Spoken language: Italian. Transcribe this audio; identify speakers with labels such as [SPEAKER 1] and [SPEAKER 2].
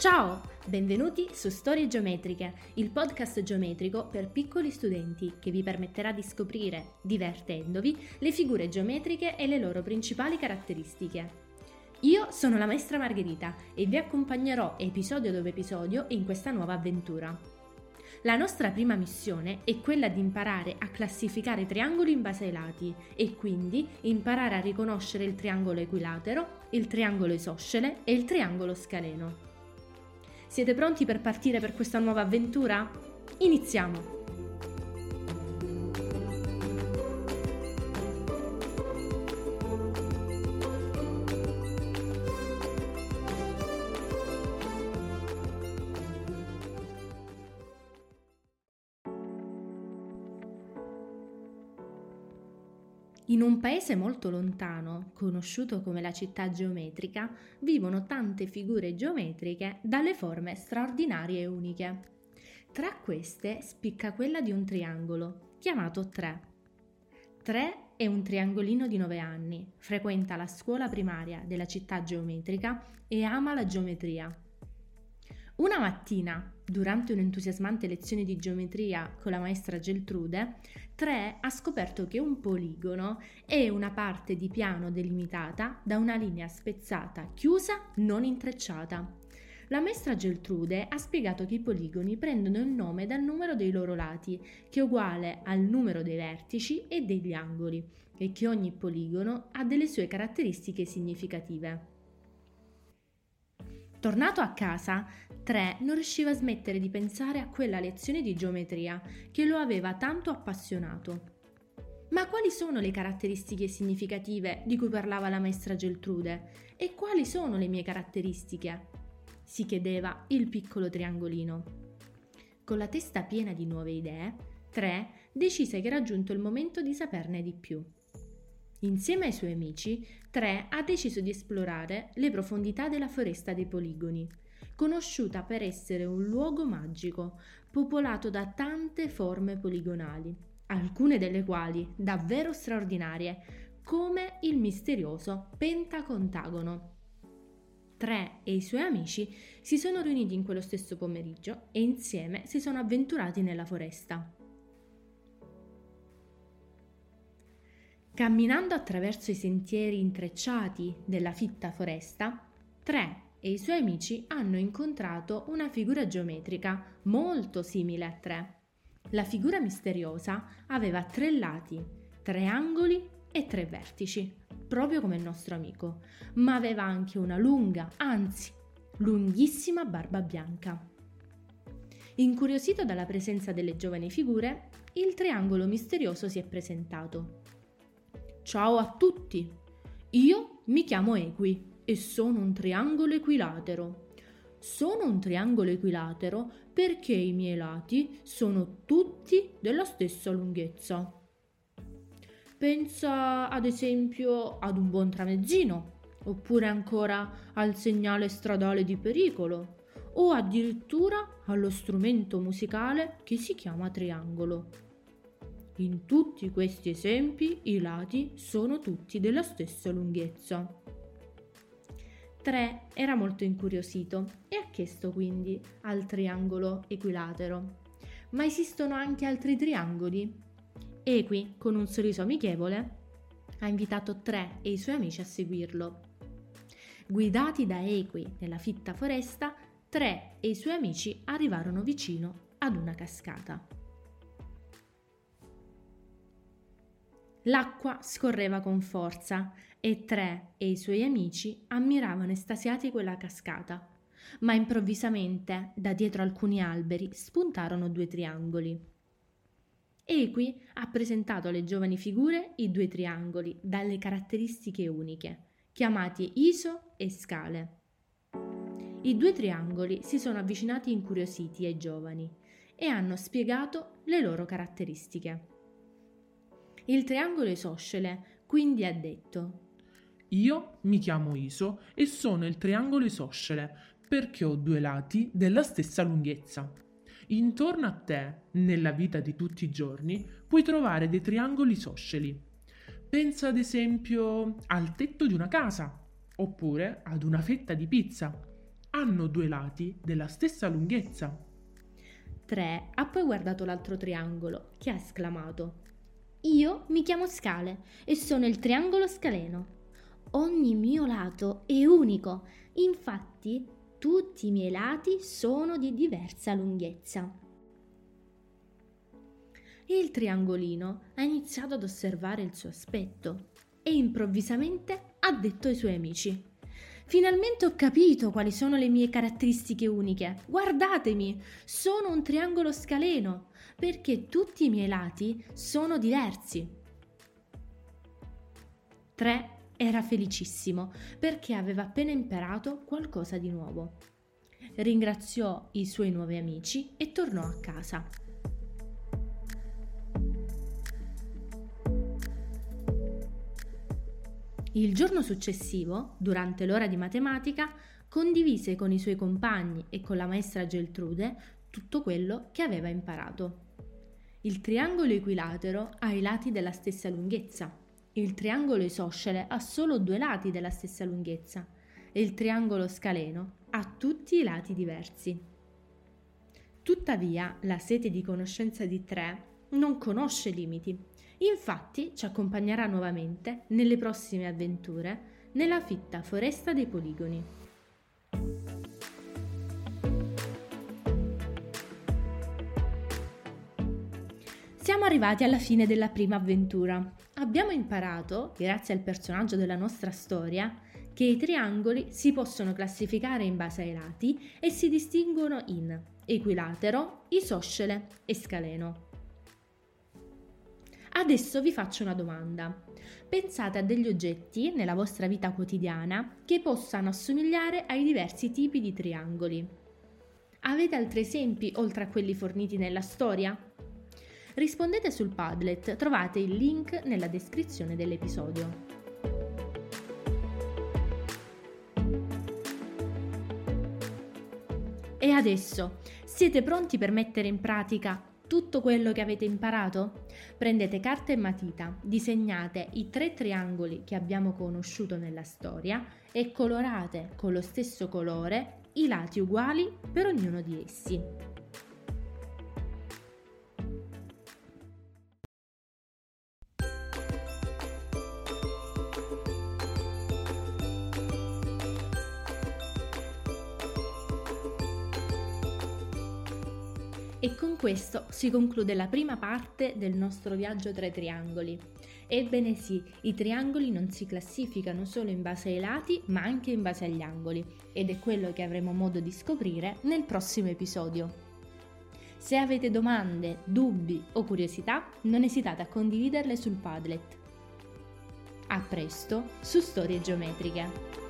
[SPEAKER 1] Ciao, benvenuti su Storie Geometriche, il podcast geometrico per piccoli studenti che vi permetterà di scoprire, divertendovi, le figure geometriche e le loro principali caratteristiche. Io sono la maestra Margherita e vi accompagnerò episodio dopo episodio in questa nuova avventura. La nostra prima missione è quella di imparare a classificare triangoli in base ai lati e quindi imparare a riconoscere il triangolo equilatero, il triangolo isoscele e il triangolo scaleno. Siete pronti per partire per questa nuova avventura? Iniziamo! In un paese molto lontano, conosciuto come la città geometrica, vivono tante figure geometriche dalle forme straordinarie e uniche. Tra queste spicca quella di un triangolo, chiamato 3. 3 è un triangolino di 9 anni, frequenta la scuola primaria della città geometrica e ama la geometria. Una mattina, durante un'entusiasmante lezione di geometria con la maestra Geltrude, Tre ha scoperto che un poligono è una parte di piano delimitata da una linea spezzata, chiusa, non intrecciata. La maestra Geltrude ha spiegato che i poligoni prendono il nome dal numero dei loro lati, che è uguale al numero dei vertici e degli angoli, e che ogni poligono ha delle sue caratteristiche significative. Tornato a casa, Tre non riusciva a smettere di pensare a quella lezione di geometria che lo aveva tanto appassionato. Ma quali sono le caratteristiche significative di cui parlava la maestra Geltrude? E quali sono le mie caratteristiche? si chiedeva il piccolo triangolino. Con la testa piena di nuove idee, Tre decise che era giunto il momento di saperne di più. Insieme ai suoi amici, Tre ha deciso di esplorare le profondità della foresta dei poligoni, conosciuta per essere un luogo magico, popolato da tante forme poligonali, alcune delle quali davvero straordinarie, come il misterioso pentacontagono. Tre e i suoi amici si sono riuniti in quello stesso pomeriggio e insieme si sono avventurati nella foresta. Camminando attraverso i sentieri intrecciati della fitta foresta, Tre e i suoi amici hanno incontrato una figura geometrica molto simile a Tre. La figura misteriosa aveva tre lati, tre angoli e tre vertici, proprio come il nostro amico, ma aveva anche una lunga, anzi lunghissima barba bianca. Incuriosito dalla presenza delle giovani figure, il triangolo misterioso si è presentato. Ciao a tutti! Io mi chiamo Equi e sono un triangolo equilatero. Sono un triangolo equilatero perché i miei lati sono tutti della stessa lunghezza. Pensa ad esempio ad un buon tramezzino, oppure ancora al segnale stradale di pericolo, o addirittura allo strumento musicale che si chiama triangolo. In tutti questi esempi i lati sono tutti della stessa lunghezza. 3 era molto incuriosito e ha chiesto quindi al triangolo equilatero. Ma esistono anche altri triangoli? Equi, con un sorriso amichevole, ha invitato 3 e i suoi amici a seguirlo. Guidati da Equi nella fitta foresta, 3 e i suoi amici arrivarono vicino ad una cascata. L'acqua scorreva con forza e Tre e i suoi amici ammiravano estasiati quella cascata. Ma improvvisamente, da dietro alcuni alberi, spuntarono due triangoli. Equi ha presentato alle giovani figure i due triangoli dalle caratteristiche uniche, chiamati iso e scale. I due triangoli si sono avvicinati incuriositi ai giovani e hanno spiegato le loro caratteristiche. Il triangolo isoscele quindi ha detto
[SPEAKER 2] Io mi chiamo Iso e sono il triangolo isoscele perché ho due lati della stessa lunghezza. Intorno a te, nella vita di tutti i giorni, puoi trovare dei triangoli isosceli. Pensa ad esempio al tetto di una casa, oppure ad una fetta di pizza. hanno due lati della stessa lunghezza.
[SPEAKER 1] 3 ha poi guardato l'altro triangolo, che ha esclamato Io mi chiamo Scale e sono il triangolo scaleno. Ogni mio lato è unico, infatti tutti i miei lati sono di diversa lunghezza. Il triangolino ha iniziato ad osservare il suo aspetto e improvvisamente ha detto ai suoi amici Finalmente ho capito quali sono le mie caratteristiche uniche. Guardatemi, sono un triangolo scaleno, perché tutti i miei lati sono diversi. 3 era felicissimo perché aveva appena imparato qualcosa di nuovo. Ringraziò i suoi nuovi amici e tornò a casa. Il giorno successivo, durante l'ora di matematica, condivise con i suoi compagni e con la maestra Geltrude tutto quello che aveva imparato. Il triangolo equilatero ha i lati della stessa lunghezza, il triangolo isoscele ha solo due lati della stessa lunghezza e il triangolo scaleno ha tutti i lati diversi. Tuttavia, la sete di conoscenza di tre non conosce limiti Infatti ci accompagnerà nuovamente nelle prossime avventure nella fitta foresta dei poligoni. Siamo arrivati alla fine della prima avventura. Abbiamo imparato, grazie al personaggio della nostra storia, che i triangoli si possono classificare in base ai lati e si distinguono in equilatero, isoscele e scaleno. Adesso vi faccio una domanda. Pensate a degli oggetti nella vostra vita quotidiana che possano assomigliare ai diversi tipi di triangoli. Avete altri esempi oltre a quelli forniti nella storia? Rispondete sul Padlet, trovate il link nella descrizione dell'episodio. E adesso, siete pronti per mettere in pratica tutto quello che avete imparato? Prendete carta e matita, disegnate i tre triangoli che abbiamo conosciuto nella storia e colorate con lo stesso colore i lati uguali per ognuno di essi. E con questo si conclude la prima parte del nostro viaggio tra i triangoli. Ebbene sì, i triangoli non si classificano solo in base ai lati, ma anche in base agli angoli, ed è quello che avremo modo di scoprire nel prossimo episodio. Se avete domande, dubbi o curiosità, non esitate a condividerle sul Padlet. A presto su Storie Geometriche!